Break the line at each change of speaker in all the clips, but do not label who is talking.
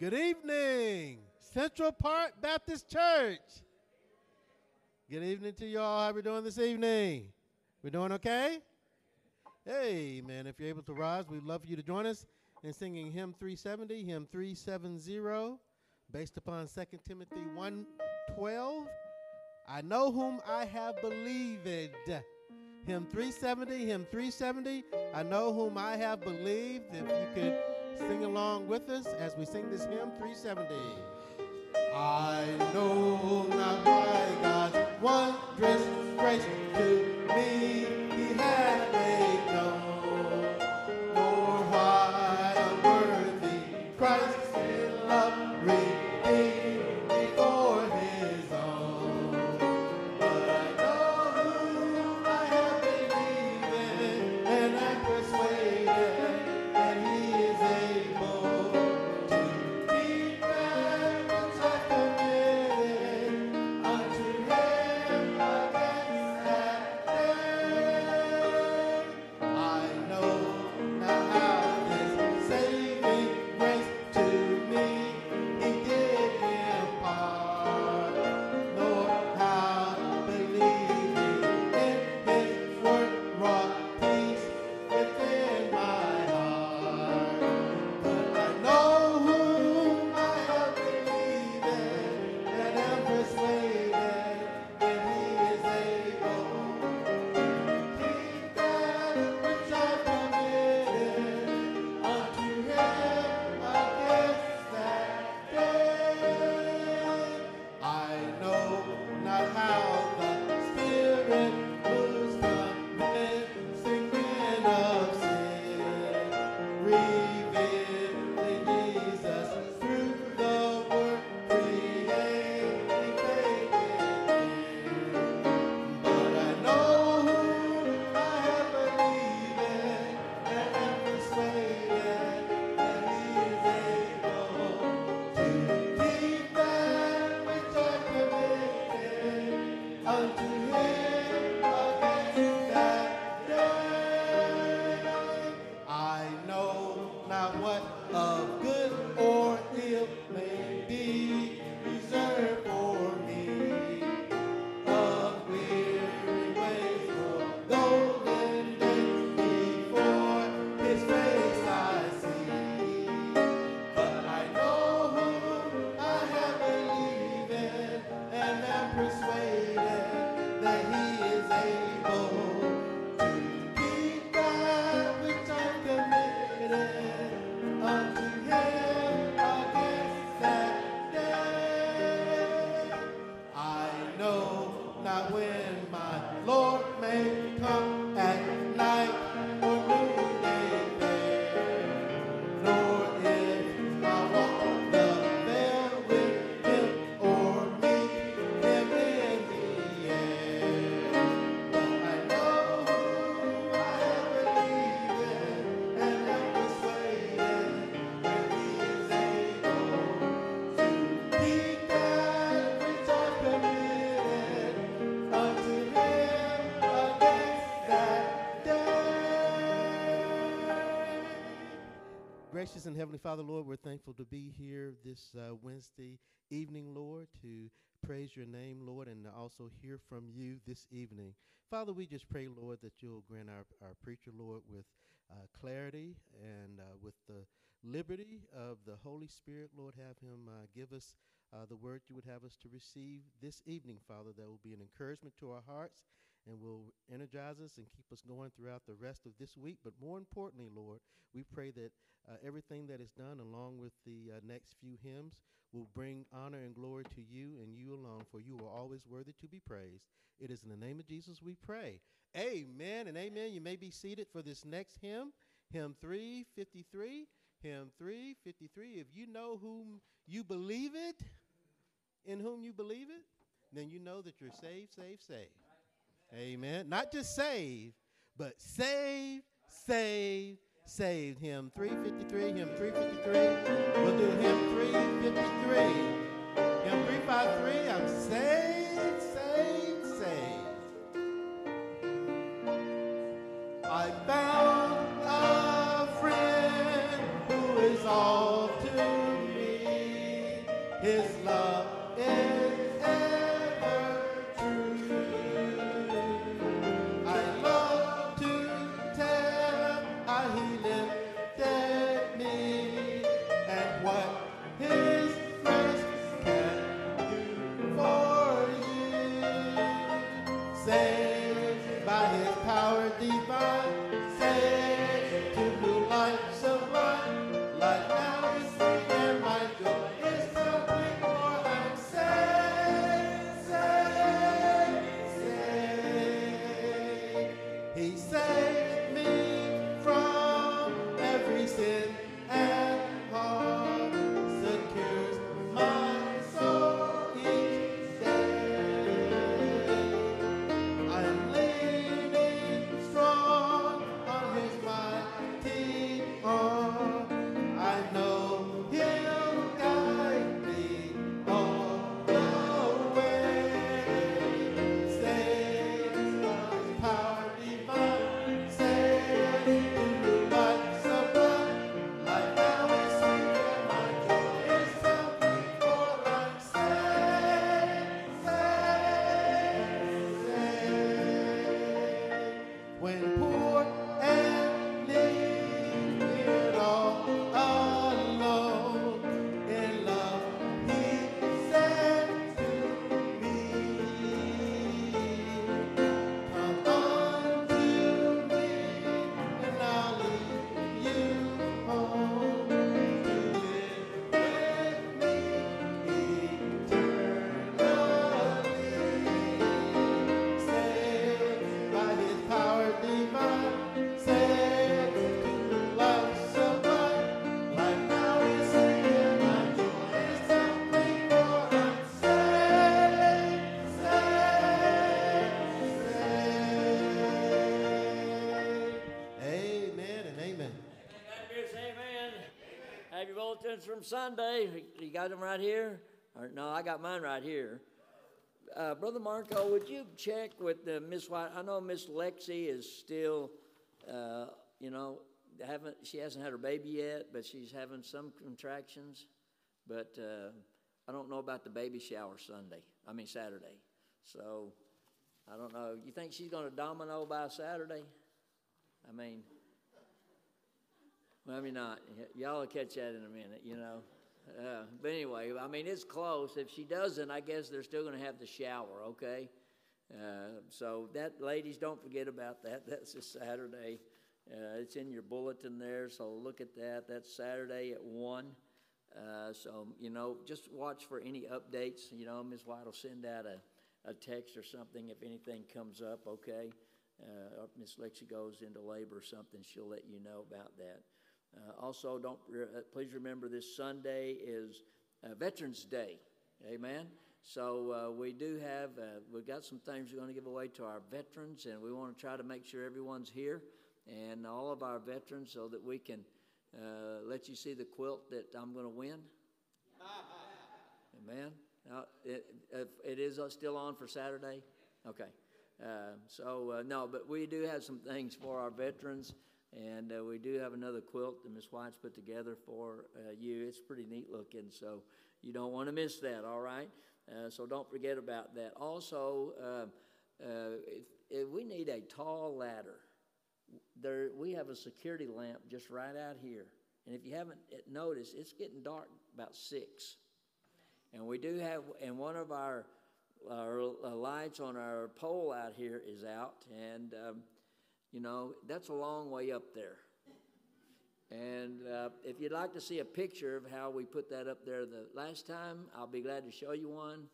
Good evening, Central Park Baptist Church. Good evening to you all. How are we doing this evening? We're doing okay? Hey, man, if you're able to rise, we'd love for you to join us in singing hymn 370, hymn 370, based upon 2 Timothy 1:12. I know whom I have believed. Hymn 370, hymn 370. I know whom I have believed. If you could sing along with us as we sing this hymn 370. I know not why God's wondrous grace to me He has made known, Heavenly Father, Lord, we're thankful to be here this uh, Wednesday evening, Lord, to praise your name, Lord, and also hear from you this evening. Father, we just pray, Lord, that you'll grant our, our preacher, Lord, with uh, clarity and uh, with the liberty of the Holy Spirit, Lord, have him uh, give us uh, the word you would have us to receive this evening, Father, that will be an encouragement to our hearts and will energize us and keep us going throughout the rest of this week. But more importantly, Lord, we pray that uh, everything that is done along with the uh, next few hymns will bring honor and glory to you and you alone, for you are always worthy to be praised. It is in the name of Jesus we pray. Amen and amen. You may be seated for this next hymn, hymn 353. Hymn 353. If you know whom you believe it, in whom you believe it, then you know that you're saved, saved, saved. Amen. Not just saved, but saved, saved, saved. Hymn 353, hymn 353. We'll do hymn 353. Hymn 353, I'm saved, saved, saved. I found
Sunday. You got them right here? Or, no, I got mine right here. Uh, Brother Marco, would you check with the Miss White? I know Miss Lexi is still, uh, you know, haven't she hasn't had her baby yet, but she's having some contractions. But uh, I don't know about the baby shower Sunday. I mean Saturday. So I don't know. You think she's going to domino by Saturday? I mean, maybe not. Y'all will catch that in a minute, you know. Uh, but anyway, I mean, it's close. If she doesn't, I guess they're still going to have the shower, okay? Uh, so that, ladies, don't forget about that. That's a Saturday. Uh, it's in your bulletin there, so look at that. That's Saturday at 1. Uh, so, you know, just watch for any updates. You know, Ms. White will send out a, a text or something if anything comes up, okay? Uh, Miss Lexi goes into labor or something, she'll let you know about that. Uh, also, don't uh, please remember this Sunday is uh, Veterans Day. Amen. So uh, we do have uh, we've got some things we're going to give away to our veterans, and we want to try to make sure everyone's here and all of our veterans, so that we can let you see the quilt that I'm going to win. Amen. Now, it, it is still on for Saturday. Okay. Uh, so uh, no, but we do have some things for our veterans, and uh, we do have another quilt that Miss White's put together for uh, you. It's pretty neat looking, so you don't want to miss that. All right, uh, so don't forget about that. Also, if, if we need a tall ladder. There, we have a security lamp just right out here, and if you haven't noticed, it's getting dark about six. And we do have, and one of our our uh, lights on our pole out here is out, and um, you know that's a long way up there. And uh, if you'd like to see a picture of how we put that up there the last time, I'll be glad to show you one.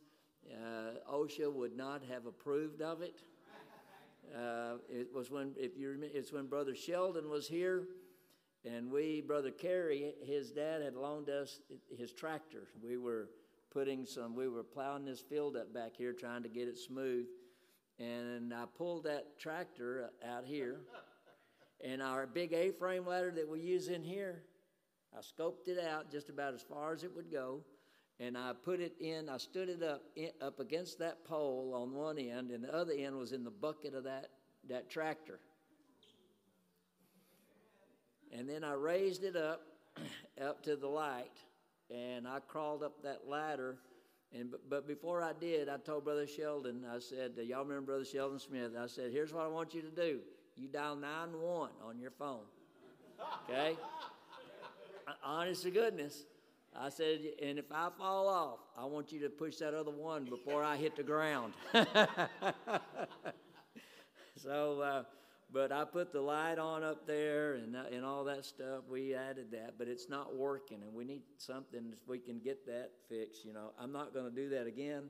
Uh, OSHA would not have approved of it. Uh, it was when, if you remember, it's when Brother Sheldon was here, and we, Brother Kerry, his dad had loaned us his tractor. We were putting some, we were plowing this field up back here trying to get it smooth. And I pulled that tractor out here. And our big A frame ladder that we use in here, I scoped it out just about as far as it would go. And I put it in, I stood it up in, up against that pole on one end, and the other end was in the bucket of that, that tractor. And then I raised it up, up to the light and I crawled up that ladder. And but before I did, I told Brother Sheldon, I said, "Y'all remember Brother Sheldon Smith?" I said, "Here's what I want you to do: you dial nine one on your phone, okay? Honest to goodness." I said, and if I fall off, I want you to push that other one before I hit the ground. so, uh, but I put the light on up there and, and all that stuff. We added that, but it's not working, and we need something if we can get that fixed. You know, I'm not going to do that again.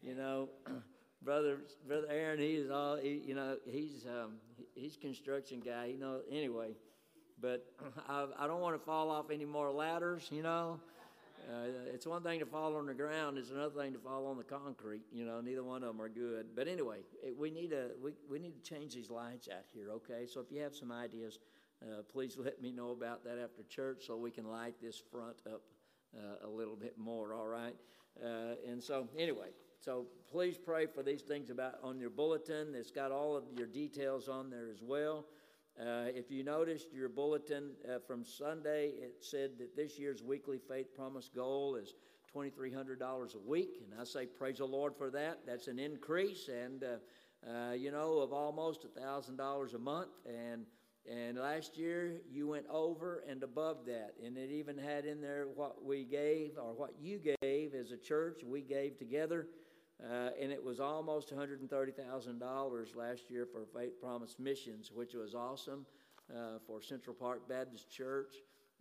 You know, brother, brother Aaron, he's all he, you know, he's um, he's construction guy. You know, anyway, but I, I don't want to fall off any more ladders. You know. Uh, it's one thing to fall on the ground; it's another thing to fall on the concrete. You know, neither one of them are good. But anyway, it, we need to we, we need to change these lights out here. Okay, so if you have some ideas, uh, please let me know about that after church, so we can light this front up uh, a little bit more. All right, uh, and so anyway, so please pray for these things about on your bulletin. It's got all of your details on there as well. Uh, if you noticed your bulletin uh, from Sunday, it said that this year's weekly faith promise goal is $2,300 a week. And I say, praise the Lord for that. That's an increase, and, uh, uh you know, of almost $1,000 a month. And, and last year, you went over and above that. And it even had in there what we gave, or what you gave as a church, we gave together. Uh, and it was almost $130,000 last year for Faith Promise Missions, which was awesome uh, for Central Park Baptist Church.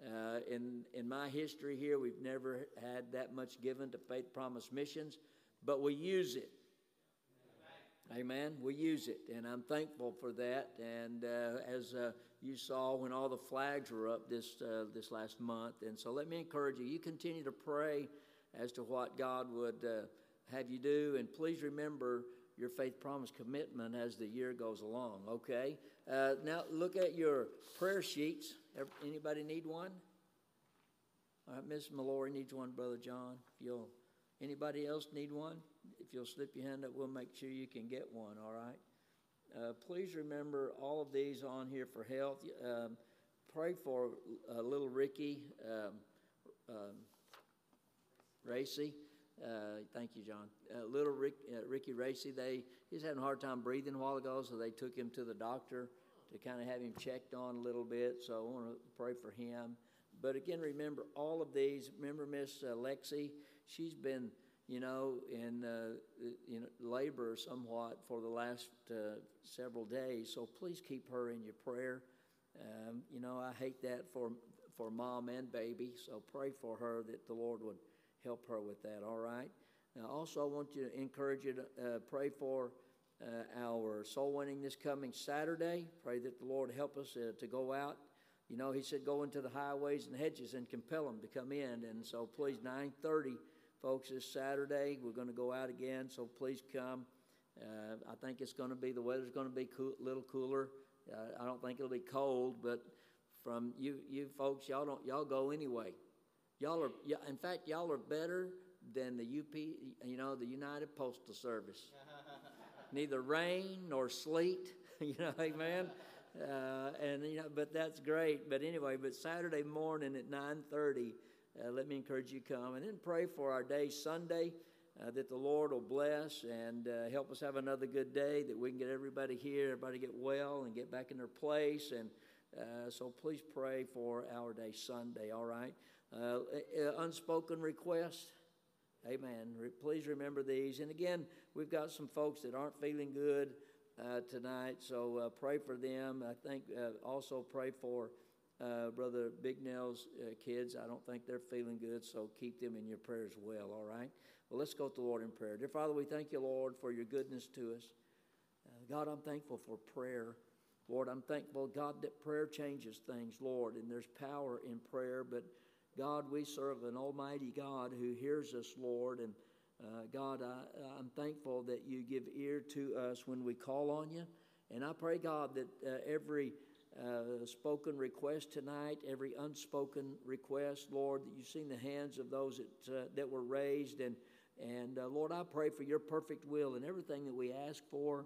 Uh, in, in my history here, we've never had that much given to Faith Promise Missions, but we use it. Amen. We use it, and I'm thankful for that. And uh, as uh, you saw when all the flags were up this uh, this last month, and so let me encourage you. You continue to pray as to what God would have you do. And please remember your faith promise commitment as the year goes along, okay? Uh, now look at your prayer sheets. Anybody need one? All right, Miss Mallory needs one, Brother John. If you'll, anybody else need one? If you'll slip your hand up, we'll make sure you can get one. All right. Uh, please remember all of these on here for health. Um, pray for uh, little Ricky um, um, Racy. Uh, thank you, John. Uh, little Rick, uh, Ricky Racy, they he's having a hard time breathing a while ago, so they took him to the doctor to kind of have him checked on a little bit. So I want to pray for him. But again, remember all of these. Remember Miss Lexi? She's been, you know, in uh, in labor somewhat for the last uh, several days. So please keep her in your prayer. Um, you know, I hate that for for mom and baby. So pray for her that the Lord would help her with that. All right. Now, also, I want you to encourage you to uh, pray for uh, our soul winning this coming Saturday. Pray that the Lord help us uh, to go out. You know, He said, go into the highways and hedges and compel them to come in. And so, please, 9:30, folks, this Saturday we're going to go out again. So please come. Uh, I think it's going to be the weather's going to be a little cooler. Uh, I don't think it'll be cold, but from you, you folks, y'all don't y'all go anyway. Y'all are, in fact, y'all are better than the UP, you know, the United Postal Service. Neither rain nor sleet, you know, amen. Uh, and you know, but that's great. But anyway, but Saturday morning at nine thirty, uh, let me encourage you to come and then pray for our day Sunday. Uh, that the Lord will bless and uh, help us have another good day, that we can get everybody here, everybody get well and get back in their place. And uh, so please pray for our day Sunday, all right? Uh, unspoken requests. Amen. Re- please remember these. And again, we've got some folks that aren't feeling good uh, tonight, so uh, pray for them. I think uh, also pray for uh, Brother Big Nell's kids. I don't think they're feeling good, so keep them in your prayers well, all right? Well, let's go to the Lord in prayer. Dear Father, we thank you, Lord, for your goodness to us. God, I'm thankful for prayer. Lord, I'm thankful, God, that prayer changes things, Lord, and there's power in prayer, but God, we serve an almighty God who hears us, Lord. And uh, God, I, am thankful that you give ear to us when we call on you. And I pray, God, that uh, every uh, spoken request tonight, every unspoken request, Lord, that you've seen the hands of those that, uh, that were raised. And, and uh, Lord, I pray for your perfect will in everything that we ask for.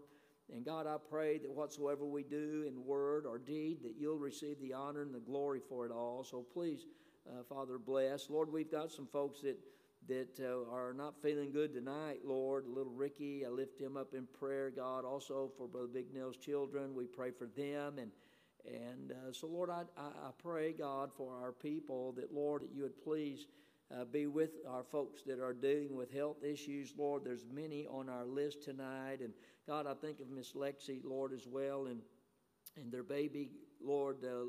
And God, I pray that whatsoever we do in word or deed, that you'll receive the honor and the glory for it all. So please, uh, Father, bless. Lord, we've got some folks that that uh, are not feeling good tonight, Lord. Little Ricky, I lift him up in prayer, God. Also for Brother Big Nell's children, we pray for them. And and uh, so, Lord, I, I pray, God, for our people that, Lord, that you would please uh, be with our folks that are dealing with health issues, Lord. There's many on our list tonight. And God, I think of Miss Lexi, Lord, as well, and and their baby, Lord, uh,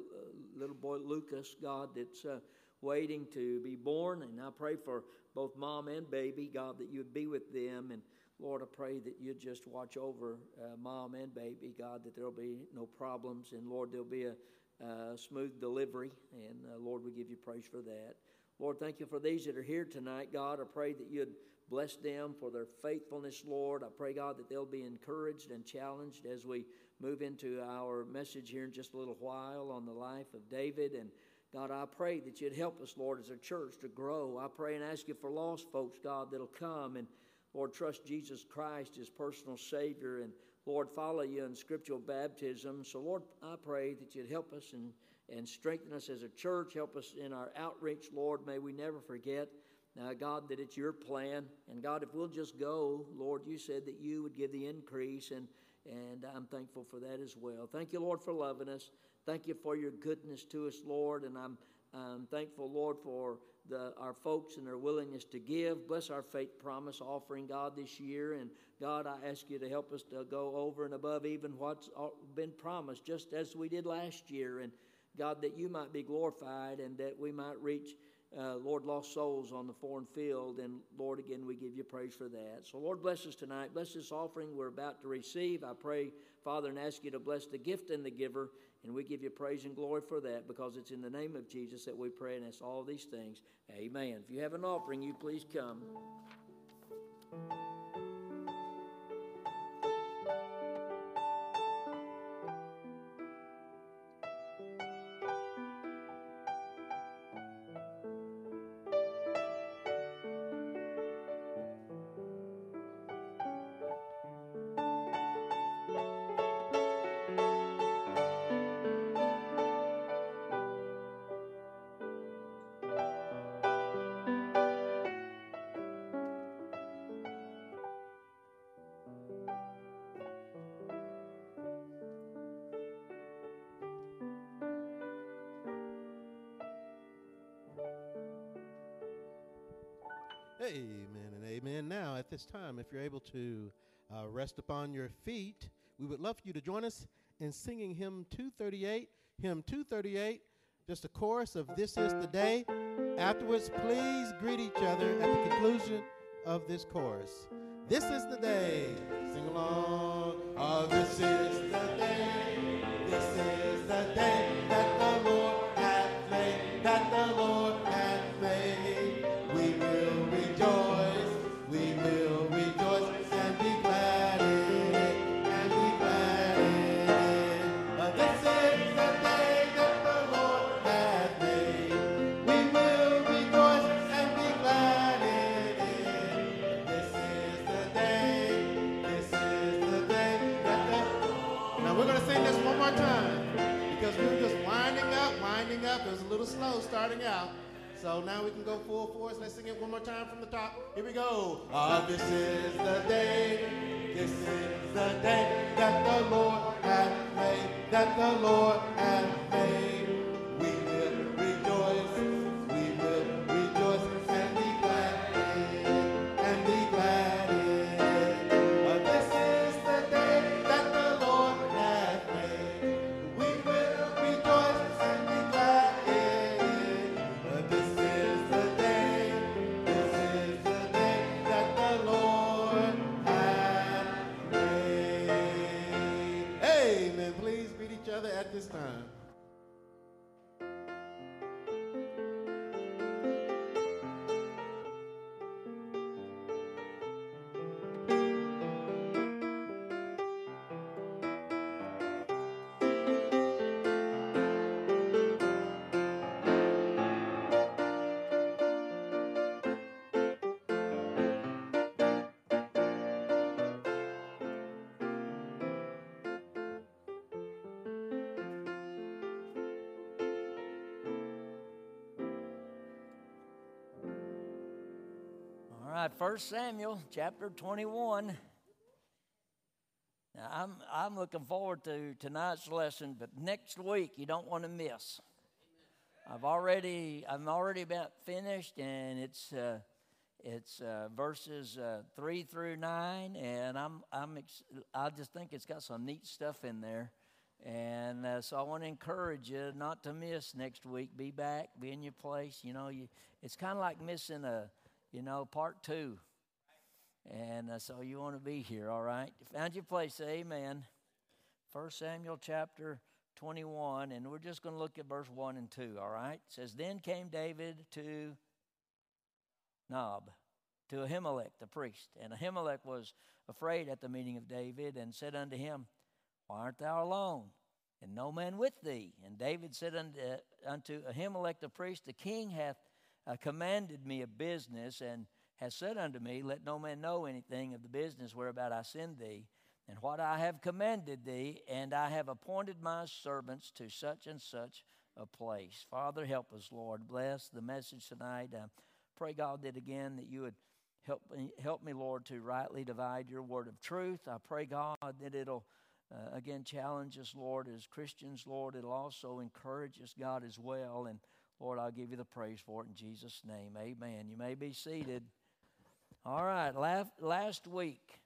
little boy Lucas, God, that's uh, waiting to be born. And I pray for both mom and baby, God, that you'd be with them. And Lord, I pray that you'd just watch over uh, mom and baby, God, that there'll be no problems. And Lord, there'll be a smooth delivery. And uh, Lord, we give you praise for that. Lord, thank you for these that are here tonight, God. I pray that you'd bless them for their faithfulness, Lord. I pray, God, that they'll be encouraged and challenged as we move into our message here in just a little while on the life of David. And God, I pray that you'd help us, Lord, as a church to grow. I pray and ask you for lost folks, God, that'll come and, Lord, trust Jesus Christ as personal Savior and, Lord, follow you in scriptural baptism. So, Lord, I pray that you'd help us and, and strengthen us as a church. Help us in our outreach, Lord. May we never forget, uh, God, that it's your plan. And, God, if we'll just go, Lord, you said that you would give the increase, and, and I'm thankful for that as well. Thank you, Lord, for loving us. Thank you for your goodness to us, Lord, and I'm, I'm thankful, Lord, for the, our folks and their willingness to give. Bless our faith promise offering, God, this year. And God, I ask you to help us to go over and above even what's been promised, just as we did last year. And God, that you might be glorified and that we might reach, uh, Lord, lost souls on the foreign field. And Lord, again, we give you praise for that. So, Lord, bless us tonight. Bless this offering we're about to receive. I pray, Father, and ask you to bless the gift and the giver. And we give you praise and glory for that because it's in the name of Jesus that we pray and ask all these things. Amen. If you have an offering, you please come.
This time, if you're able to uh, rest upon your feet, we would love for you to join us in singing hymn 238. Hymn 238, just a chorus of This is the Day. Afterwards, please greet each other at the conclusion of this chorus. This is the day. Sing along. Oh, this is the day. So now we can go full force. Let's sing it one more time from the top. Here we go. Ah, this is the day. This is the day that the Lord hath made. That the Lord hath made.
1 Samuel chapter 21. Now, I'm, I'm looking forward to tonight's lesson, but next week you don't want to miss. I've already I'm already about finished, and it's uh, it's uh, verses uh, three through nine, and I'm I'm ex- I just think it's got some neat stuff in there, and uh, so I want to encourage you not to miss next week. Be back, be in your place. You know, you it's kind of like missing a you know part two, and uh, so you want to be here. All right, found your place. Amen. First Samuel chapter 21, and we're just going to look at verse 1 and 2, all right? It says, Then came David to Nob, to Ahimelech the priest. And Ahimelech was afraid at the meeting of David, and said unto him, Why art thou alone, and no man with thee? And David said unto, unto Ahimelech the priest, The king hath uh, commanded me a business, and has said unto me, Let no man know anything of the business whereabout I send thee and what I have commanded thee, and I have appointed my servants to such and such a place. Father, help us, Lord. Bless the message tonight. Uh, pray, God, that again that you would help me, help me, Lord, to rightly divide your word of truth. I pray, God, that it'll uh, again challenge us, Lord, as Christians, Lord. It'll also encourage us, God, as well. And Lord, I'll give you the praise for it in Jesus' name. Amen. You may be seated. All right, last, week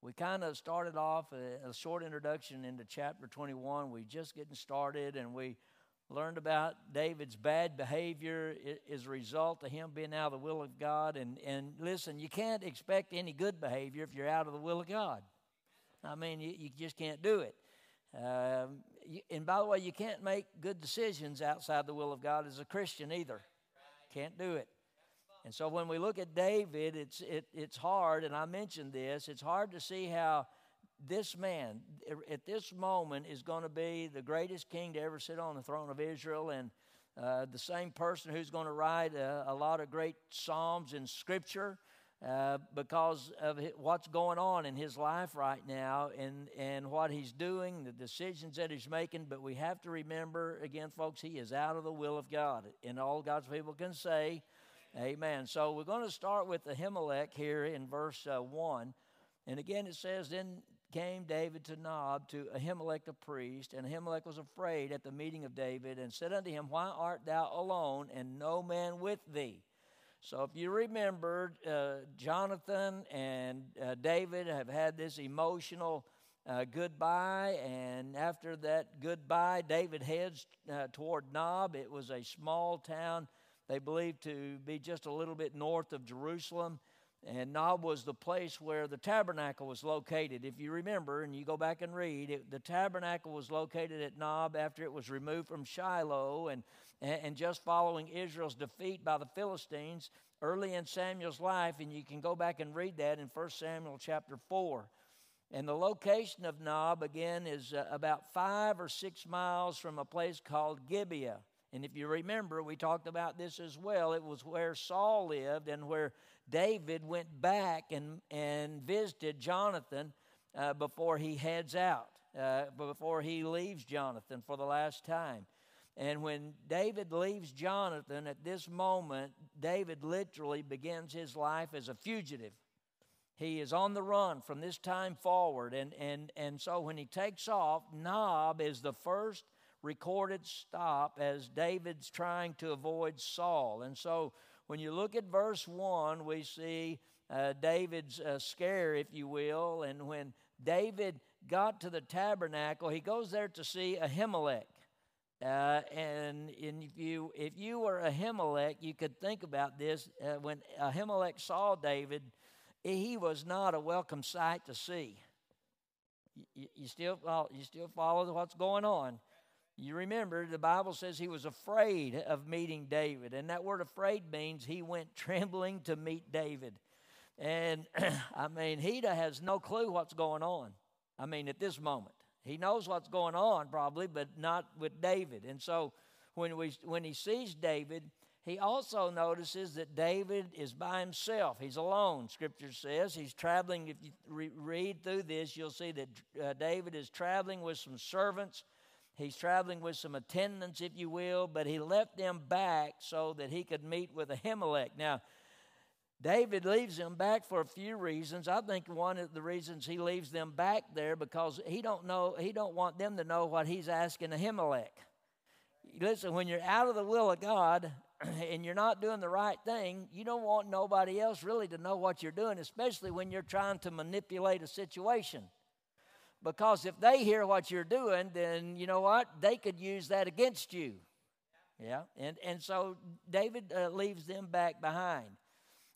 we kind of started off a, a, short introduction into chapter 21. We just getting started, and we learned about David's bad behavior as a result of him being out of the will of God. And, and listen, you can't expect any good behavior if you're out of the will of God. I mean, you, you just can't do it. Um, and by the way, you can't make good decisions outside the will of God as a Christian either. Can't do it. And so when we look at David, it's, it, it's hard, and I mentioned this, it's hard to see how this man at this moment is going to be the greatest king to ever sit on the throne of Israel and uh, the same person who's going to write a, a, lot of great Psalms in Scripture. Uh, because of what's going on in his life right now and, and what he's doing, the decisions that he's making. But we have to remember, again, folks, he is out of the will of God. And all God's people can say, Amen. So we're going to start with Ahimelech here in verse uh, 1. And again, it says, Then came David to Nob to Ahimelech the priest, and Ahimelech was afraid at the meeting of David, and said unto him, Why art thou alone, and no man with thee? So, if you remember, uh, Jonathan and uh, David have had this emotional uh, goodbye, and after that goodbye, David heads uh, toward Nob. It was a small town, they believed to be just a little bit north of Jerusalem. And Nob was the place where the tabernacle was located. If you remember, and you go back and read, it, the tabernacle was located at Nob after it was removed from Shiloh. And, and just following Israel's defeat by the Philistines early in Samuel's life, and you can go back and read that in 1 Samuel chapter 4. And the location of Nob, again, is uh, about five or six miles from a place called Gibeah. And if you remember, we talked about this as well. It was where Saul lived and where David went back and, and visited Jonathan uh, before he heads out, uh, before he leaves Jonathan for the last time. And when David leaves Jonathan at this moment, David literally begins his life as a fugitive. He is on the run from this time forward. And, and, and so when he takes off, Nob is the first recorded stop as David's trying to avoid Saul. And so when you look at verse 1, we see uh, David's uh, scare, if you will. And when David got to the tabernacle, he goes there to see Ahimelech. Uh, and if you if you were Ahimelech, you could think about this. Uh, when Ahimelech saw David, he was not a welcome sight to see. You, you still you still follow what's going on. You remember the Bible says he was afraid of meeting David, and that word afraid means he went trembling to meet David. And I mean, he has no clue what's going on. I mean, at this moment. He knows what's going on probably, but not with David. And so when, we, when he sees David, he also notices that David is by himself. He's alone, Scripture says. He's traveling. If you re- read through this, you'll see that uh, David is traveling with some servants. He's traveling with some attendants, if you will, but he left them back so that he could meet with Ahimelech. Now, David leaves them back for a few reasons. I think one of the reasons he leaves them back there because he don't know he don't want them to know what he's asking Ahimelech. Listen, when you're out of the will of God and you're not doing the right thing, you don't want nobody else really to know what you're doing, especially when you're trying to manipulate a situation. Because if they hear what you're doing, then you know what? They could use that against you. Yeah, and and so David uh, leaves them back behind.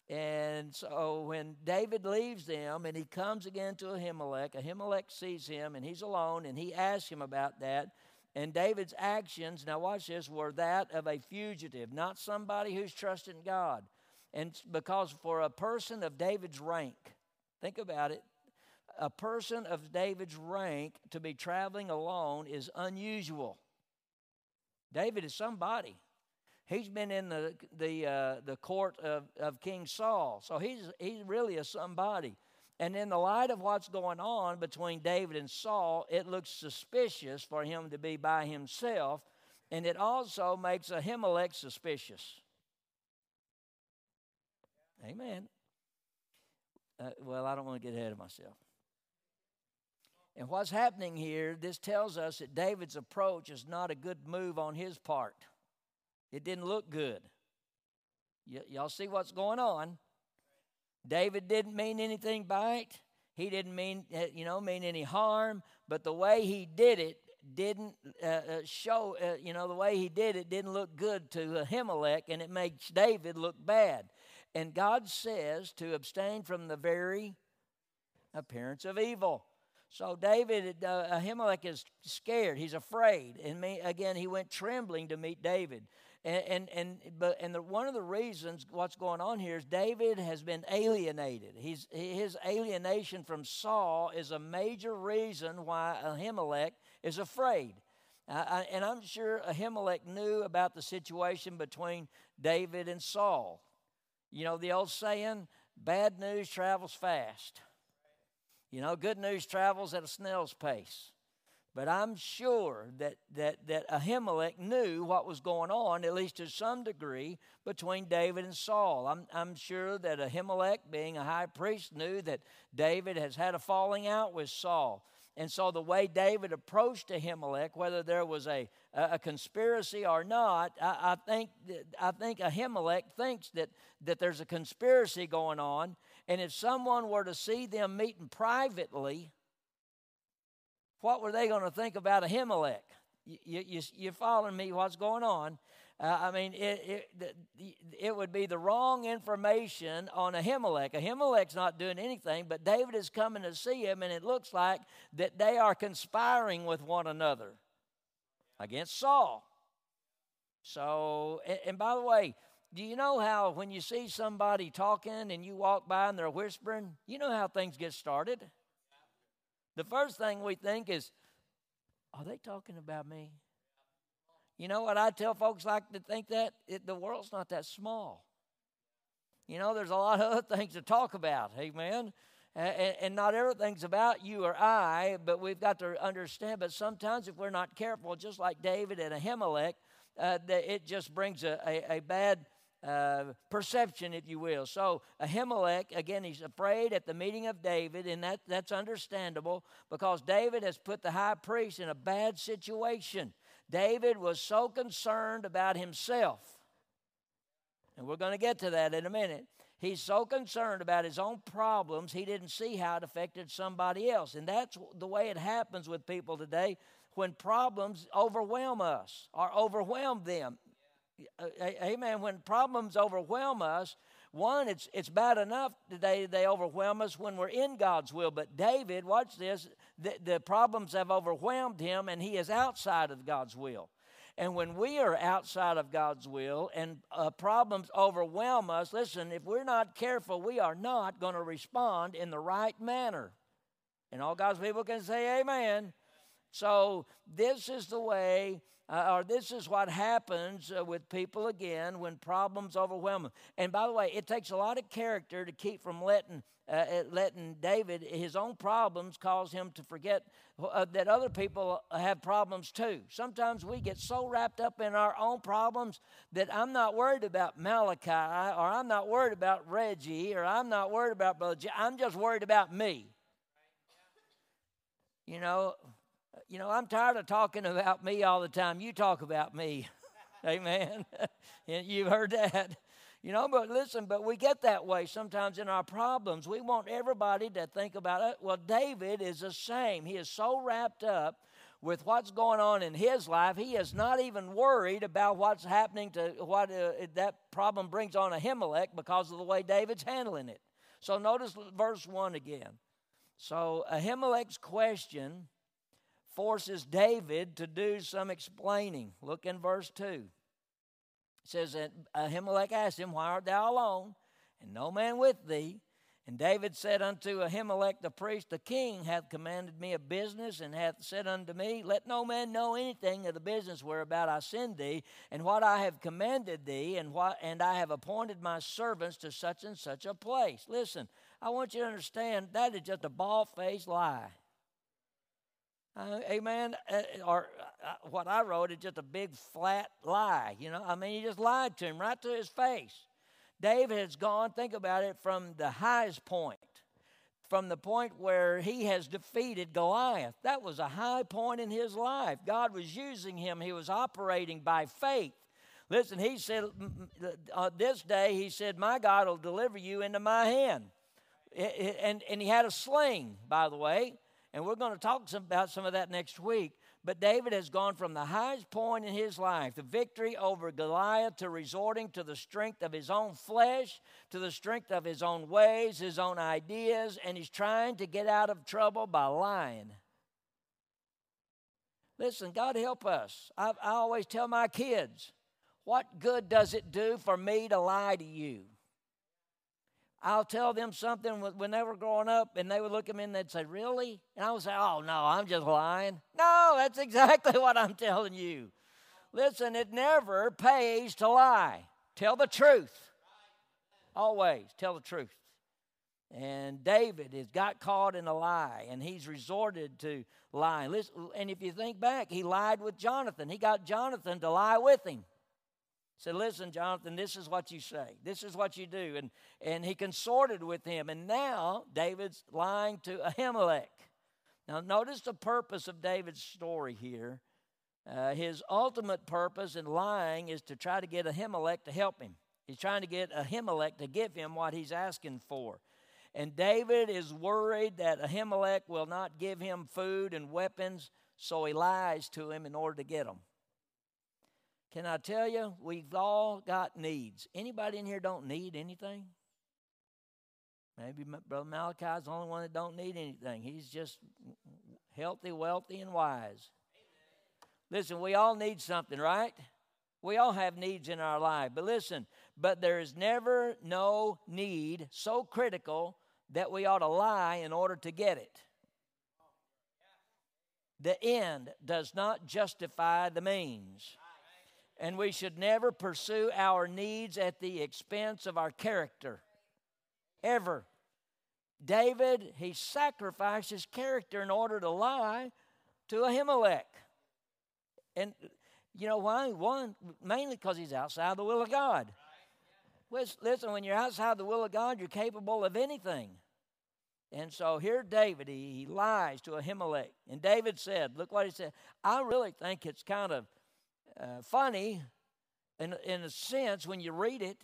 And so when David leaves them and he comes again to Ahimelech, Ahimelech sees him and he's alone and he asks him about that. And David's actions, now watch this, were that of a fugitive, not somebody who's trusting God. And because for a person of David's rank, think about it, a person of David's rank to be traveling alone is unusual. David is somebody. He's been in the, the, uh, the court of, of King Saul. So he's, he's really a somebody. And in the light of what's going on between David and Saul, it looks suspicious for him to be by himself. And it also makes Ahimelech suspicious. Amen. Uh, well, I don't want to get ahead of myself. And what's happening here, this tells us that David's approach is not a good move on his part. It didn't look good. Y- y'all see what's going on? David didn't mean anything by it. He didn't mean, uh, you know, mean any harm. But the way he did it didn't uh, show, uh, you know, the way he did it didn't look good to Ahimelech, and it makes David look bad. And God says to abstain from the very appearance of evil. So David, uh, Ahimelech is scared. He's afraid. And me, again, he went trembling to meet David. And, and, and, but, and the, one of the reasons what's going on here is David has been alienated. He's, his alienation from Saul is a major reason why Ahimelech is afraid. Uh, and I'm sure Ahimelech knew about the situation between David and Saul. You know the old saying, bad news travels fast. You know, good news travels at a snail's pace. But I'm sure that, that, that Ahimelech knew what was going on, at least to some degree, between David and Saul. I'm, I'm sure that Ahimelech, being a high priest, knew that David has had a falling out with Saul. And so the way David approached Ahimelech, whether there was a, a, conspiracy or not, I, I, think I think Ahimelech thinks that, that there's a conspiracy going on. And if someone were to see them meeting privately, what were they going to think about Ahimelech? You, you, you following me? What's going on? Uh, I mean, it, it, it would be the wrong information on Ahimelech. Ahimelech's not doing anything, but David is coming to see him, and it looks like that they are conspiring with one another against Saul. So, and, and by the way, do you know how when you see somebody talking and you walk by and they're whispering, you know how things get started? The first thing we think is, are they talking about me? You know what I tell folks like to think that? It, the world's not that small. You know, there's a lot of other things to talk about, amen? And, and not everything's about you or I, but we've got to understand. But sometimes if we're not careful, just like David and Ahimelech, uh, it just brings a, a, a bad uh, perception, if you will. So Ahimelech, again, he's afraid at the meeting of David, and that, that's understandable because David has put the high priest in a bad situation. David was so concerned about himself, and we're going to get to that in a minute. He's so concerned about his own problems, he didn't see how it affected somebody else. And that's the way it happens with people today when problems overwhelm us or overwhelm them. Amen. When problems overwhelm us, one, it's, it's bad enough today they overwhelm us when we're in God's will. But David, watch this, the, the problems have overwhelmed him and he is outside of God's will. And when we are outside of God's will and uh, problems overwhelm us, listen, if we're not careful, we are not going to respond in the right manner. And all God's people can say, Amen. So, this is the way uh, or this is what happens uh, with people again when problems overwhelm them. And by the way, it takes a lot of character to keep from letting uh, letting David his own problems cause him to forget uh, that other people have problems too. Sometimes we get so wrapped up in our own problems that I'm not worried about Malachi or I'm not worried about Reggie or I'm not worried about Brother. I'm just worried about me. You know, you know, I'm tired of talking about me all the time. You talk about me. Amen. You've heard that. You know, but listen, but we get that way sometimes in our problems. We want everybody to think about it. Well, David is the same. He is so wrapped up with what's going on in his life, he is not even worried about what's happening to what uh, that problem brings on Ahimelech because of the way David's handling it. So notice verse 1 again. So Ahimelech's question forces David to do some explaining. Look in verse 2. It says that Ahimelech asked him, Why art thou alone, and no man with thee? And David said unto Ahimelech the priest, The king hath commanded me a business, and hath said unto me, Let no man know anything of the business whereabout I send thee, and what I have commanded thee, and what and I have appointed my servants to such and such a place. Listen, I want you to understand that is just a bald faced lie. Uh, amen. Uh, or uh, what I wrote is just a big flat lie. You know, I mean, he just lied to him right to his face. David has gone, think about it, from the highest point, from the point where he has defeated Goliath. That was a high point in his life. God was using him, he was operating by faith. Listen, he said, uh, this day, he said, My God will deliver you into my hand. And, and he had a sling, by the way. And we're going to talk some, about some of that next week. But David has gone from the highest point in his life, the victory over Goliath, to resorting to the strength of his own flesh, to the strength of his own ways, his own ideas, and he's trying to get out of trouble by lying. Listen, God help us. I, I always tell my kids, what good does it do for me to lie to you? I'll tell them something when they were growing up, and they would look at me and they'd say, Really? And I would say, Oh, no, I'm just lying. No, that's exactly what I'm telling you. Listen, it never pays to lie. Tell the truth. Always tell the truth. And David has got caught in a lie, and he's resorted to lying. And if you think back, he lied with Jonathan. He got Jonathan to lie with him said, Listen, Jonathan, this is what you say. This is what you do. And, and he consorted with him. And now David's lying to Ahimelech. Now, notice the purpose of David's story here. Uh, his ultimate purpose in lying is to try to get Ahimelech to help him. He's trying to get Ahimelech to give him what he's asking for. And David is worried that Ahimelech will not give him food and weapons, so he lies to him in order to get them. Can I tell you, we've all got needs. Anybody in here don't need anything? Maybe Brother Malachi is the only one that don't need anything. He's just healthy, wealthy, and wise. Listen, we all need something, right? We all have needs in our life. But listen, but there is never no need so critical that we ought to lie in order to get it. The end does not justify the means. And we should never pursue our needs at the expense of our character. Ever. David, he sacrificed his character in order to lie to Ahimelech. And you know why? One, mainly because he's outside the will of God. Listen, when you're outside the will of God, you're capable of anything. And so here, David, he, he lies to Ahimelech. And David said, Look what he said. I really think it's kind of uh, funny in, in a sense when you read it.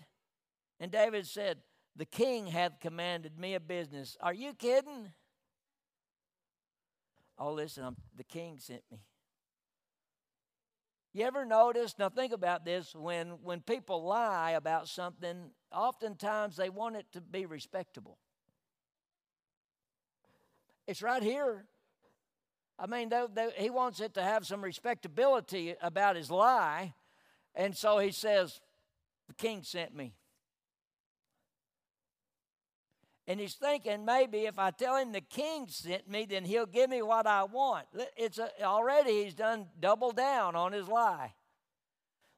And David said, The king hath commanded me a business. Are you kidding? Oh, listen, I'm, the king sent me. You ever notice? Now think about this. When when people lie about something, oftentimes they want it to be respectable. It's right here. I mean, they, they, he wants it to have some respectability about his lie, and so he says, "The king sent me." And he's thinking maybe if I tell him the king sent me, then he'll give me what I want. It's a, already he's done double down on his lie.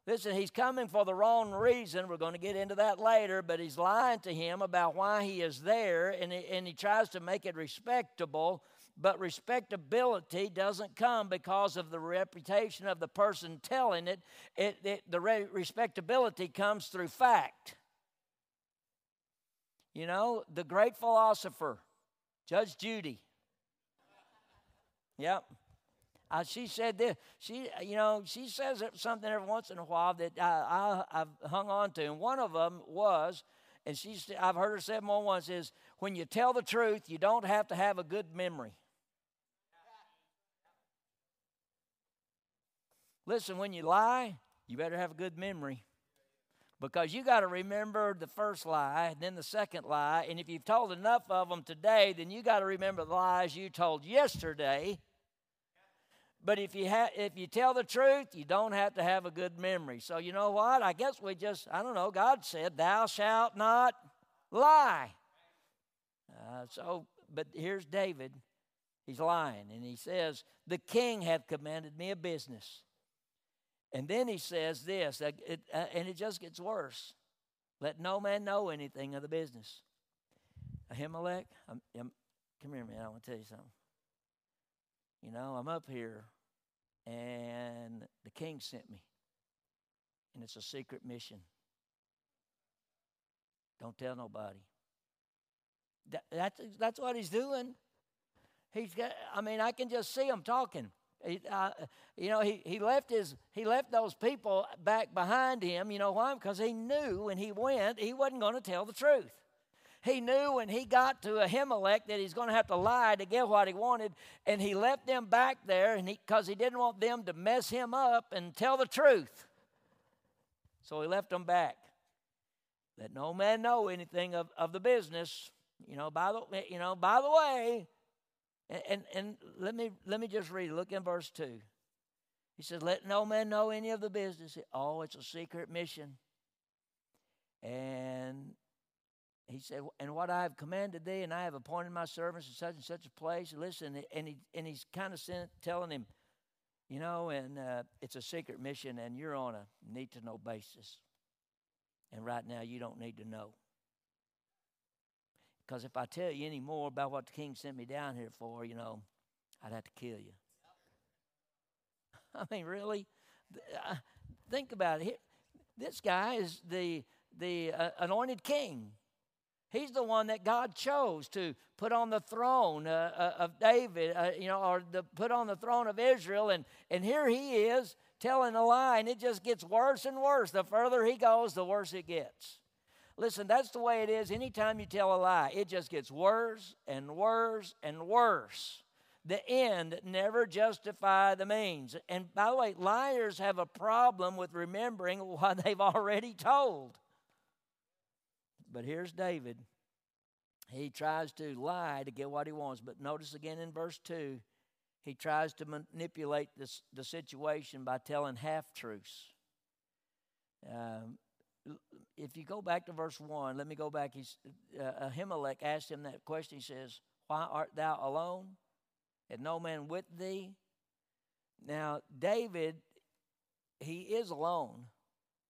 Listen, he's coming for the wrong reason. We're going to get into that later, but he's lying to him about why he is there, and he, and he tries to make it respectable. But respectability doesn't come because of the reputation of the person telling it. it, it the re- respectability comes through fact. You know, the great philosopher, Judge Judy. Yep. Uh, she said this. She, you know, she says something every once in a while that I, I, have hung on to, and one of them was, and she's, I've heard her say more once, is when you tell the truth, you don't have to have a good memory. Listen, when you lie, you better have a good memory because you got to remember the first lie, then the second lie, and if you've told enough of them today, then you got to remember the lies you told yesterday. But if you ha- if you tell the truth, you don't have to have a good memory. So you know what? I guess we just I don't know. God said, "Thou shalt not lie." Uh, so, but here's David. He's lying, and he says, "The king hath commanded me a business." And then he says this, it, uh, and it just gets worse. Let no man know anything of the business. Ahimelech, I'm, I'm, come here, man. I want to tell you something. You know, I'm up here, and the king sent me, and it's a secret mission. Don't tell nobody. That, that's that's what he's doing. He's got. I mean, I can just see him talking. Uh, you know, he, he left his he left those people back behind him. You know why? Because he knew when he went, he wasn't going to tell the truth. He knew when he got to Ahimelech that he's going to have to lie to get what he wanted, and he left them back there, because he, he didn't want them to mess him up and tell the truth. So he left them back. Let no man know anything of, of the business. You know, by the you know, by the way, and, and, and let me let me just read. Look in verse two. He says, "Let no man know any of the business. Oh, it's a secret mission." And he said, "And what I have commanded thee, and I have appointed my servants in such and such a place." Listen, and he and he's kind of telling him, you know, and uh, it's a secret mission, and you're on a need to know basis. And right now, you don't need to know. Because if I tell you any more about what the king sent me down here for, you know, I'd have to kill you. I mean, really? Uh, think about it. This guy is the, the uh, anointed king. He's the one that God chose to put on the throne uh, uh, of David, uh, you know, or the, put on the throne of Israel. And, and here he is telling a lie, and it just gets worse and worse. The further he goes, the worse it gets. Listen, that's the way it is. Anytime you tell a lie, it just gets worse and worse and worse. The end never justify the means. And by the way, liars have a problem with remembering what they've already told. But here's David. He tries to lie to get what he wants. But notice again in verse 2, he tries to manipulate this, the situation by telling half truths. Um, if you go back to verse 1, let me go back. He's, uh, Ahimelech asked him that question. He says, Why art thou alone? And no man with thee? Now, David, he is alone,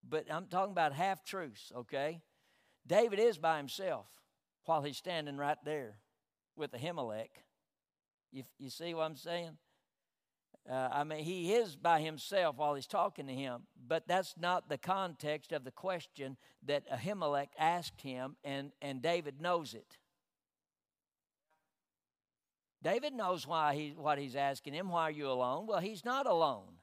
but I'm talking about half truths, okay? David is by himself while he's standing right there with Ahimelech. You, you see what I'm saying? Uh, I mean, he is by himself while he's talking to him, but that's not the context of the question that Ahimelech asked him, and, and David knows it. David knows why he, what he's asking him. Why are you alone? Well, he's not alone.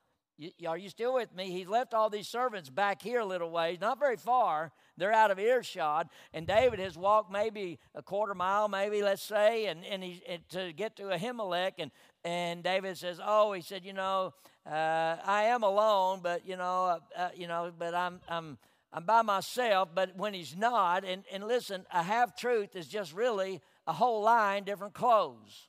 You, are you still with me? He left all these servants back here a little ways, not very far. They're out of earshot, and David has walked maybe a quarter mile, maybe let's say, and, and, he, and to get to Ahimelech, and and David says, "Oh, he said, you know, uh, I am alone, but you know, uh, uh, you know, but I'm I'm I'm by myself. But when he's not, and and listen, a half truth is just really a whole in different clothes.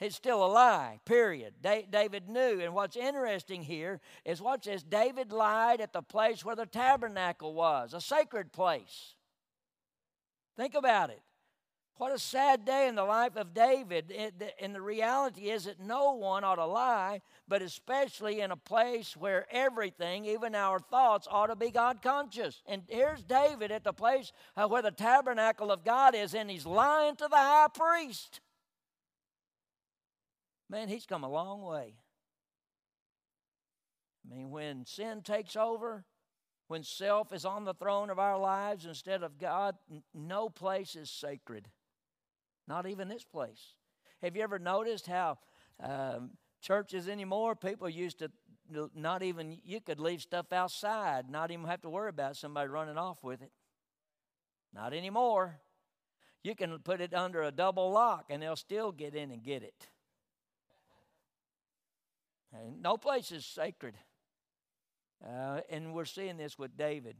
It's still a lie, period. Da- David knew. And what's interesting here is watch this David lied at the place where the tabernacle was, a sacred place. Think about it. What a sad day in the life of David. And the reality is that no one ought to lie, but especially in a place where everything, even our thoughts, ought to be God conscious. And here's David at the place uh, where the tabernacle of God is, and he's lying to the high priest. Man, he's come a long way. I mean, when sin takes over, when self is on the throne of our lives instead of God, no place is sacred. Not even this place. Have you ever noticed how um, churches anymore, people used to not even, you could leave stuff outside, not even have to worry about somebody running off with it. Not anymore. You can put it under a double lock and they'll still get in and get it. And no place is sacred. Uh, and we're seeing this with David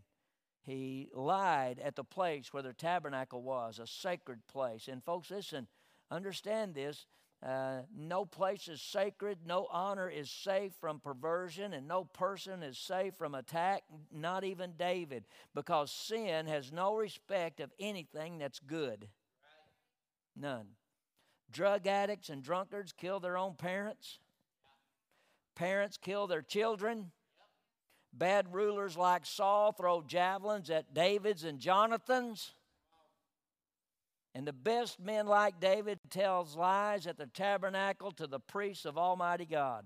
he lied at the place where the tabernacle was, a sacred place. And folks, listen, understand this. Uh, no place is sacred. No honor is safe from perversion, and no person is safe from attack, not even David, because sin has no respect of anything that's good. None. Drug addicts and drunkards kill their own parents, parents kill their children. Bad rulers like Saul throw javelins at David's and Jonathan's. And the best men like David tells lies at the tabernacle to the priests of Almighty God.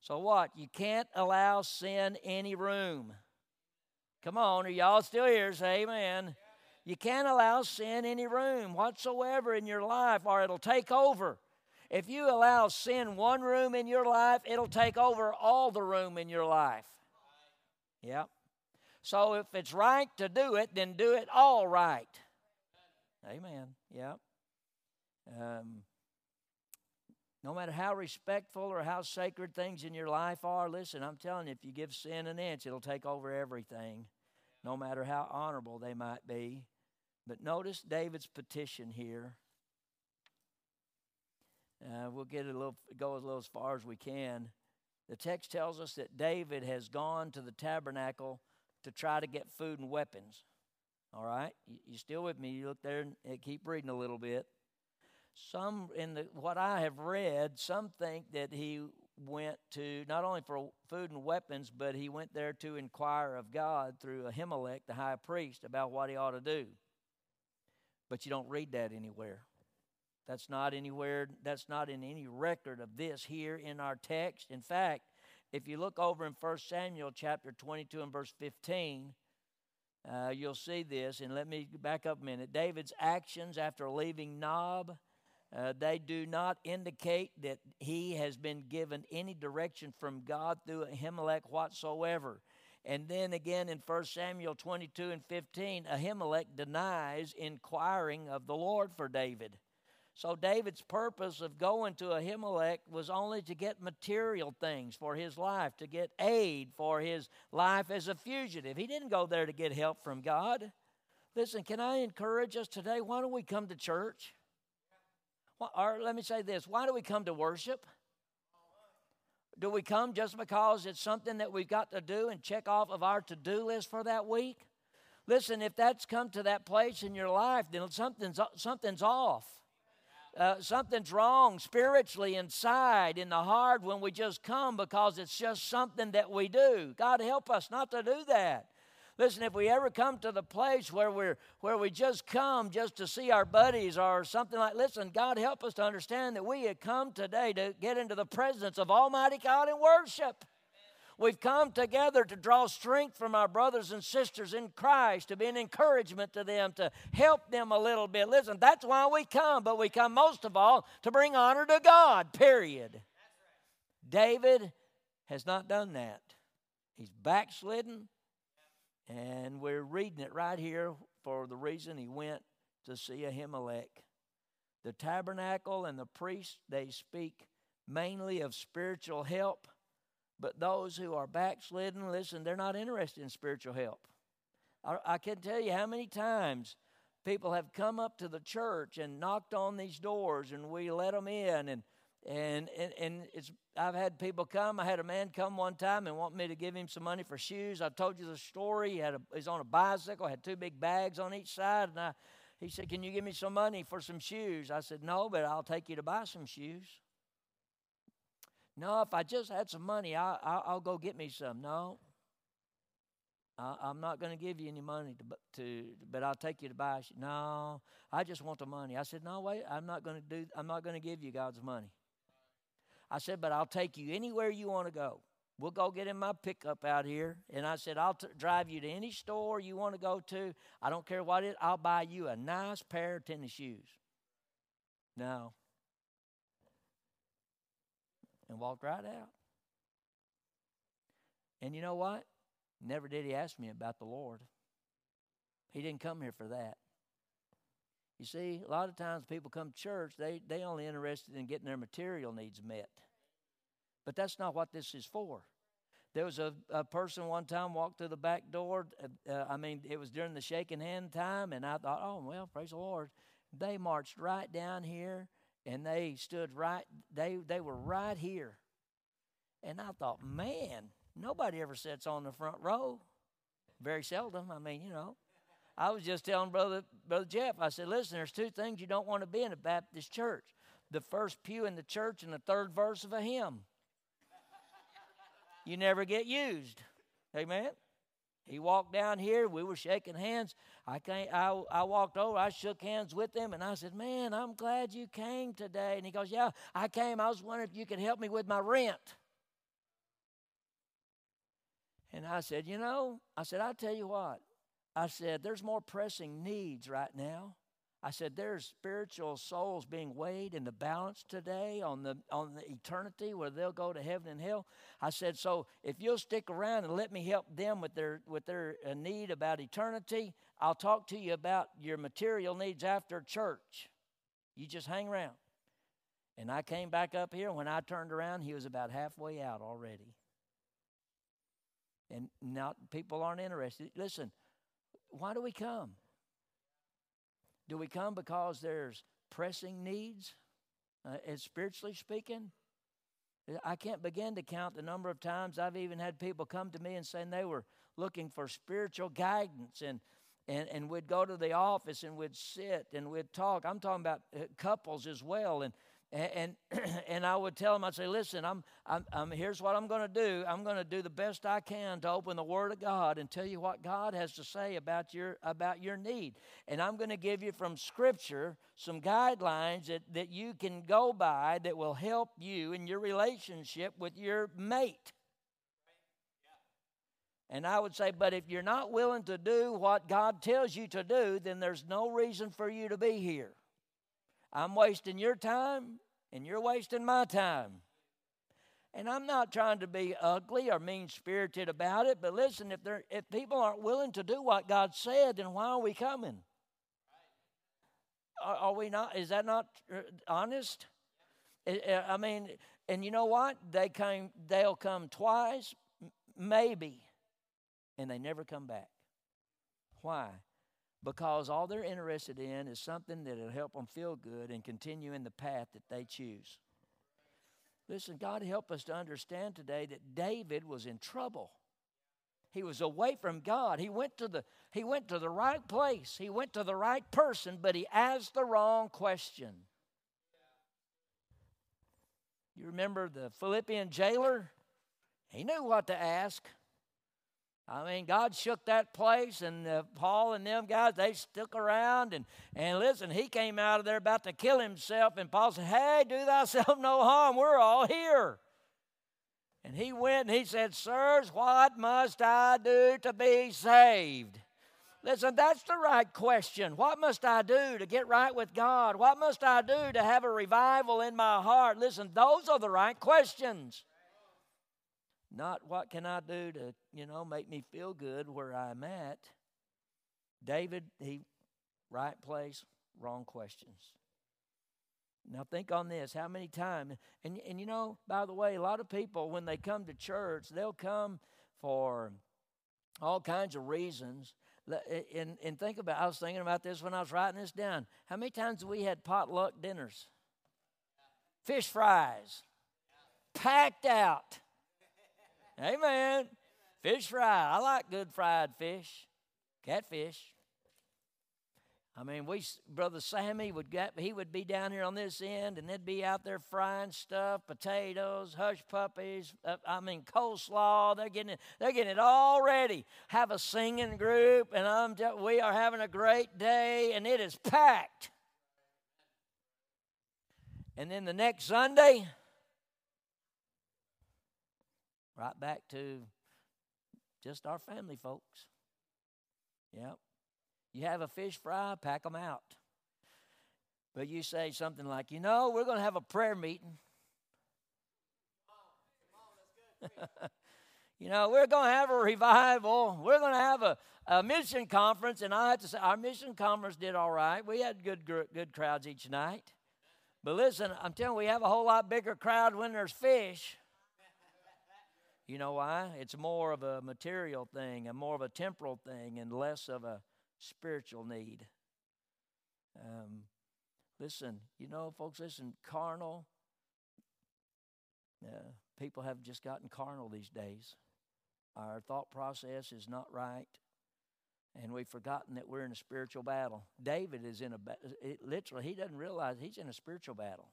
So what? You can't allow sin any room. Come on, are y'all still here? Say amen. You can't allow sin any room whatsoever in your life, or it'll take over. If you allow sin one room in your life, it'll take over all the room in your life. Yep. So if it's right to do it, then do it all right. Amen. Yep. Um, no matter how respectful or how sacred things in your life are, listen, I'm telling you, if you give sin an inch, it'll take over everything, no matter how honorable they might be. But notice David's petition here. Uh, we'll get a little, go a little as far as we can. The text tells us that David has gone to the tabernacle to try to get food and weapons. All right? You, you still with me? You look there and keep reading a little bit. Some, in the, what I have read, some think that he went to not only for food and weapons, but he went there to inquire of God through Ahimelech, the high priest, about what he ought to do. But you don't read that anywhere. That's not anywhere, that's not in any record of this here in our text. In fact, if you look over in 1 Samuel chapter 22 and verse 15, uh, you'll see this, and let me back up a minute. David's actions after leaving Nob, uh, they do not indicate that he has been given any direction from God through Ahimelech whatsoever. And then again in 1 Samuel 22 and 15, Ahimelech denies inquiring of the Lord for David. So David's purpose of going to Ahimelech was only to get material things for his life, to get aid for his life as a fugitive. He didn't go there to get help from God. Listen, can I encourage us today? Why don't we come to church? Or let me say this why do we come to worship? Do we come just because it's something that we've got to do and check off of our to do list for that week? Listen, if that's come to that place in your life, then something's, something's off. Uh, something's wrong spiritually inside in the heart when we just come because it's just something that we do. God help us not to do that. Listen, if we ever come to the place where we're where we just come just to see our buddies or something like listen, God help us to understand that we have come today to get into the presence of Almighty God in worship. We've come together to draw strength from our brothers and sisters in Christ, to be an encouragement to them, to help them a little bit. Listen, that's why we come, but we come most of all to bring honor to God, period. David has not done that. He's backslidden, and we're reading it right here for the reason he went to see Ahimelech. The tabernacle and the priest, they speak mainly of spiritual help, but those who are backslidden, listen, they're not interested in spiritual help. I, I can tell you how many times people have come up to the church and knocked on these doors, and we let them in, and and, and, and it's, I've had people come. I had a man come one time and want me to give him some money for shoes. I told you the story. He had a, he's on a bicycle, had two big bags on each side. And I, he said, Can you give me some money for some shoes? I said, No, but I'll take you to buy some shoes. No, if I just had some money, I, I, I'll go get me some. No, I, am not going to give you any money to, to, but I'll take you to buy. No, I just want the money. I said, no, wait, I'm not going to do. I'm not going to give you God's money. I said, but I'll take you anywhere you want to go. We'll go get in my pickup out here. And I said, I'll t- drive you to any store you want to go to. I don't care what it I'll buy you a nice pair of tennis shoes. No. And walked right out. And you know what? Never did he ask me about the Lord. He didn't come here for that. You see, a lot of times people come to church, they they only interested in getting their material needs met. But that's not what this is for. There was a, a person one time walked through the back door. Uh, uh, I mean, it was during the shaking hand time, and I thought, oh, well, praise the Lord. They marched right down here, and they stood right, they, they were right here. And I thought, man, nobody ever sits on the front row. Very seldom. I mean, you know. I was just telling Brother, Brother Jeff, I said, listen, there's two things you don't want to be in a Baptist church the first pew in the church and the third verse of a hymn. you never get used. Amen. He walked down here. We were shaking hands. I came, I, I walked over. I shook hands with him, and I said, "Man, I'm glad you came today." And he goes, "Yeah, I came. I was wondering if you could help me with my rent." And I said, "You know," I said, "I tell you what. I said, there's more pressing needs right now. I said, there's spiritual souls being weighed in the balance today on the on the eternity where they'll go to heaven and hell. I said, so if you'll stick around and let me help them with their with their uh, need about eternity, I'll talk to you about your material needs after church. You just hang around. And I came back up here. When I turned around, he was about halfway out already. And now people aren't interested. Listen, why do we come? Do we come because there's pressing needs, uh, spiritually speaking? I can't begin to count the number of times I've even had people come to me and saying they were looking for spiritual guidance and and, and we'd go to the office and we'd sit and we'd talk. I'm talking about uh, couples as well. And and and I would tell them, I'd say, listen, I'm, I'm, I'm here's what I'm going to do. I'm going to do the best I can to open the Word of God and tell you what God has to say about your about your need. And I'm going to give you from Scripture some guidelines that, that you can go by that will help you in your relationship with your mate. And I would say, but if you're not willing to do what God tells you to do, then there's no reason for you to be here. I'm wasting your time, and you're wasting my time. And I'm not trying to be ugly or mean spirited about it, but listen, if, if people aren't willing to do what God said, then why are we coming? Are, are we not? Is that not uh, honest? I mean, and you know what? They came. They'll come twice, maybe, and they never come back. Why? Because all they're interested in is something that'll help them feel good and continue in the path that they choose. Listen, God help us to understand today that David was in trouble. He was away from God. He went to the he went to the right place. He went to the right person, but he asked the wrong question. You remember the Philippian jailer? He knew what to ask. I mean, God shook that place, and uh, Paul and them guys, they stuck around. And, and listen, he came out of there about to kill himself, and Paul said, Hey, do thyself no harm. We're all here. And he went and he said, Sirs, what must I do to be saved? Listen, that's the right question. What must I do to get right with God? What must I do to have a revival in my heart? Listen, those are the right questions. Not what can I do to, you know, make me feel good where I'm at. David, he, right place, wrong questions. Now think on this. How many times? And, and you know, by the way, a lot of people, when they come to church, they'll come for all kinds of reasons. And, and think about, I was thinking about this when I was writing this down. How many times we had potluck dinners? Fish fries, packed out. Amen. Fish fry. I like good fried fish, catfish. I mean, we brother Sammy would get he would be down here on this end, and they'd be out there frying stuff, potatoes, hush puppies. Uh, I mean, coleslaw. They're getting it. They're getting it all ready. Have a singing group, and I'm we are having a great day, and it is packed. And then the next Sunday, right back to just our family folks. Yep. You have a fish fry, pack them out. But you say something like, you know, we're going to have a prayer meeting. you know, we're going to have a revival. We're going to have a, a mission conference. And I have to say, our mission conference did all right. We had good, good crowds each night. But listen, I'm telling you, we have a whole lot bigger crowd when there's fish. You know why? It's more of a material thing and more of a temporal thing and less of a spiritual need. Um, listen, you know, folks, listen, carnal. Uh, people have just gotten carnal these days. Our thought process is not right, and we've forgotten that we're in a spiritual battle. David is in a it, literally, he doesn't realize he's in a spiritual battle.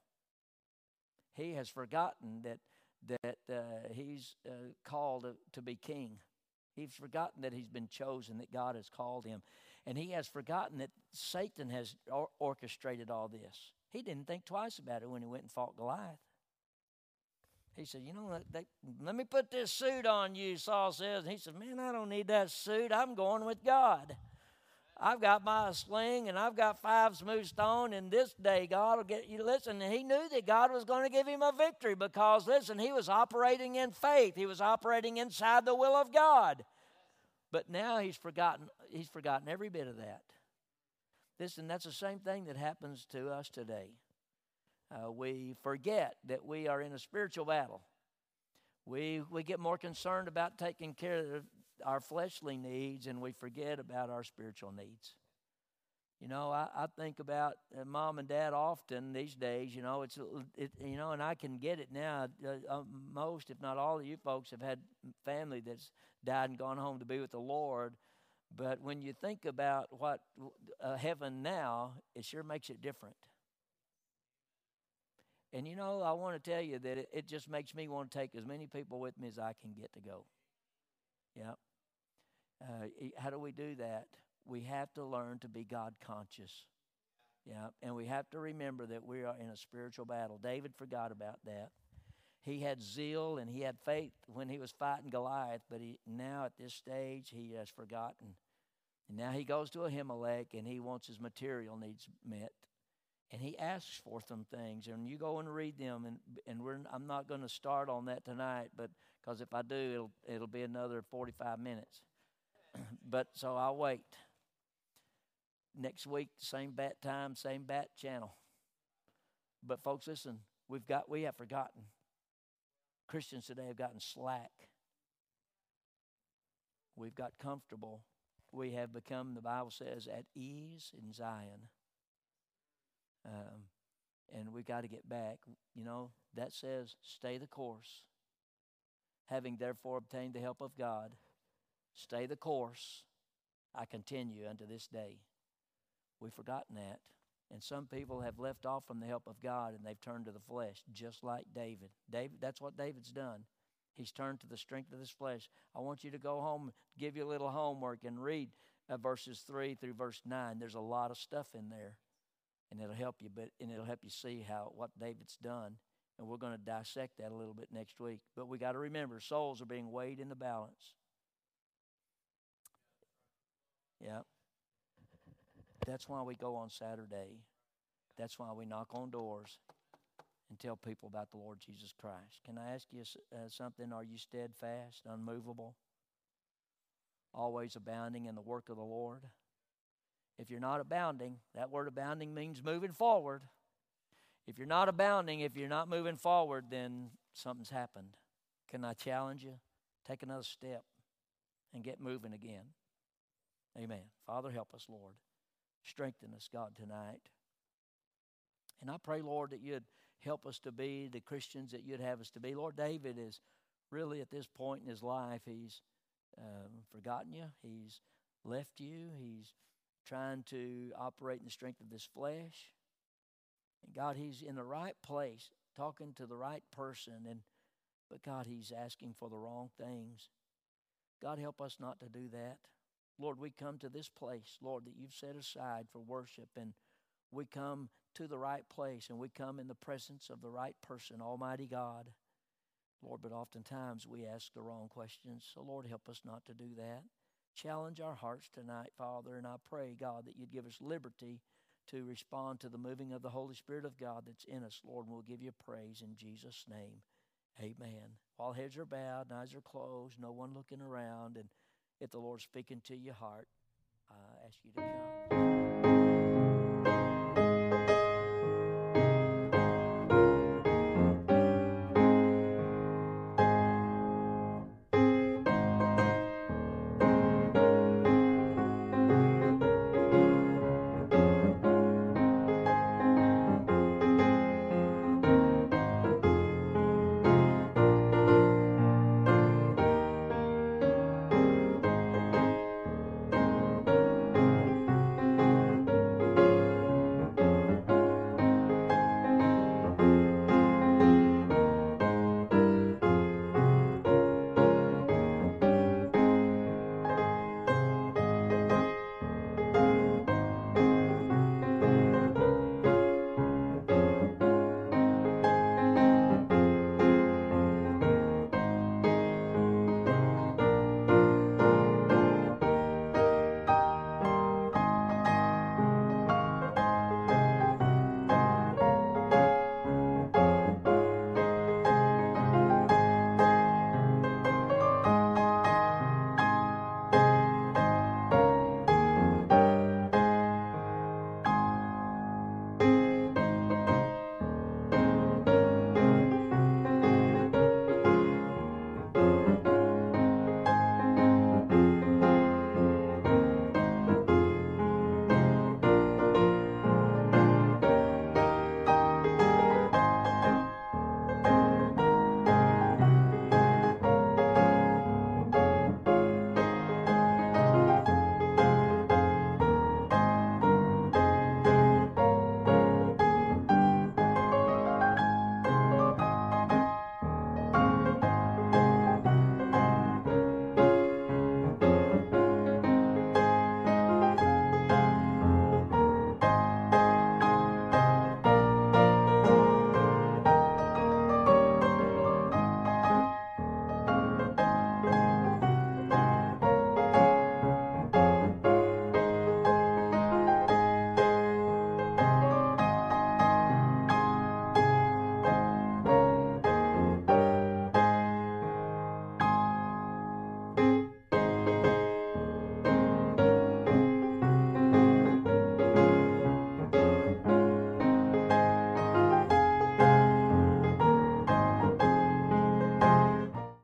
He has forgotten that that uh, he's uh, called to, be king. He's forgotten that he's been chosen, that God has called him. And he has forgotten that Satan has or- orchestrated all this. He didn't think twice about it when he went and fought Goliath. He said, You know, they, let me put this suit on you, Saul says. And he said, Man, I don't need that suit. I'm going with God. I've got my sling and I've got five smooth stone, and this day God will get you. Listen, he knew that God was going to give him a victory because, listen, he was operating in faith. He was operating inside the will of God. But now he's forgotten, he's forgotten every bit of that. Listen, that's the same thing that happens to us today. Uh, we forget that we are in a spiritual battle. We, we get more concerned about taking care of our fleshly needs and we forget about our spiritual needs. You know, I, I think about uh, mom and dad often these days. You know, it's it, you know, and I can get it now. Uh, uh, most, if not all, of you folks have had family that's died and gone home to be with the Lord. But when you think about what uh, heaven now, it sure makes it different. And you know, I want to tell you that it, it just makes me want to take as many people with me as I can get to go. Yeah. Uh, how do we do that? we have to learn to be God conscious. Yeah, and we have to remember that we are in a spiritual battle. David forgot about that. he had zeal and he had faith when he was fighting Goliath, but he, now at this stage he has forgotten. And now he goes to Ahimelech and he wants his material needs met. And he asks for some things, and you go and read them. And and we're, I'm not going to start on that tonight, but because if I do, it'll it'll be another 45 minutes. but so I'll wait. Next week, same bat time, same bat channel. But folks, listen, we've got we have forgotten. Christians today have gotten slack. We've got comfortable. We have become, the Bible says, at ease in Zion. Um, and we got to get back. You know, that says, stay the course. Having therefore obtained the help of God, stay the course. I continue unto this day. We've forgotten that. And some people have left off from the help of God and they've turned to the flesh, just like David. David, that's what David's done. He's turned to the strength of his flesh. I want you to go home, give you a little homework, and read uh, verses three through verse nine. There's a lot of stuff in there, and it'll help you. But and it'll help you see how what David's done. And we're going to dissect that a little bit next week. But we got to remember, souls are being weighed in the balance. Yeah. That's why we go on Saturday. That's why we knock on doors and tell people about the Lord Jesus Christ. Can I ask you uh, something? Are you steadfast, unmovable, always abounding in the work of the Lord? If you're not abounding, that word abounding means moving forward. If you're not abounding, if you're not moving forward, then something's happened. Can I challenge you? Take another step and get moving again. Amen. Father, help us, Lord. Strengthen us, God, tonight. And I pray, Lord, that you'd help us to be the Christians that you'd have us to be. Lord, David is really at this point in his life, he's um, forgotten you, he's left you, he's trying to operate in the strength of this flesh. And God, he's in the right place, talking to the right person, and but God, he's asking for the wrong things. God, help us not to do that. Lord, we come to this place, Lord, that you've set aside for worship, and we come to the right place and we come in the presence of the right person, Almighty God. Lord, but oftentimes we ask the wrong questions. So, Lord, help us not to do that. Challenge our hearts tonight, Father, and I pray, God, that you'd give us liberty to respond to the moving of the Holy Spirit of God that's in us, Lord, and we'll give you praise in Jesus' name. Amen. While heads are bowed and eyes are closed, no one looking around, and if the Lord's speaking to your heart, I ask you to come.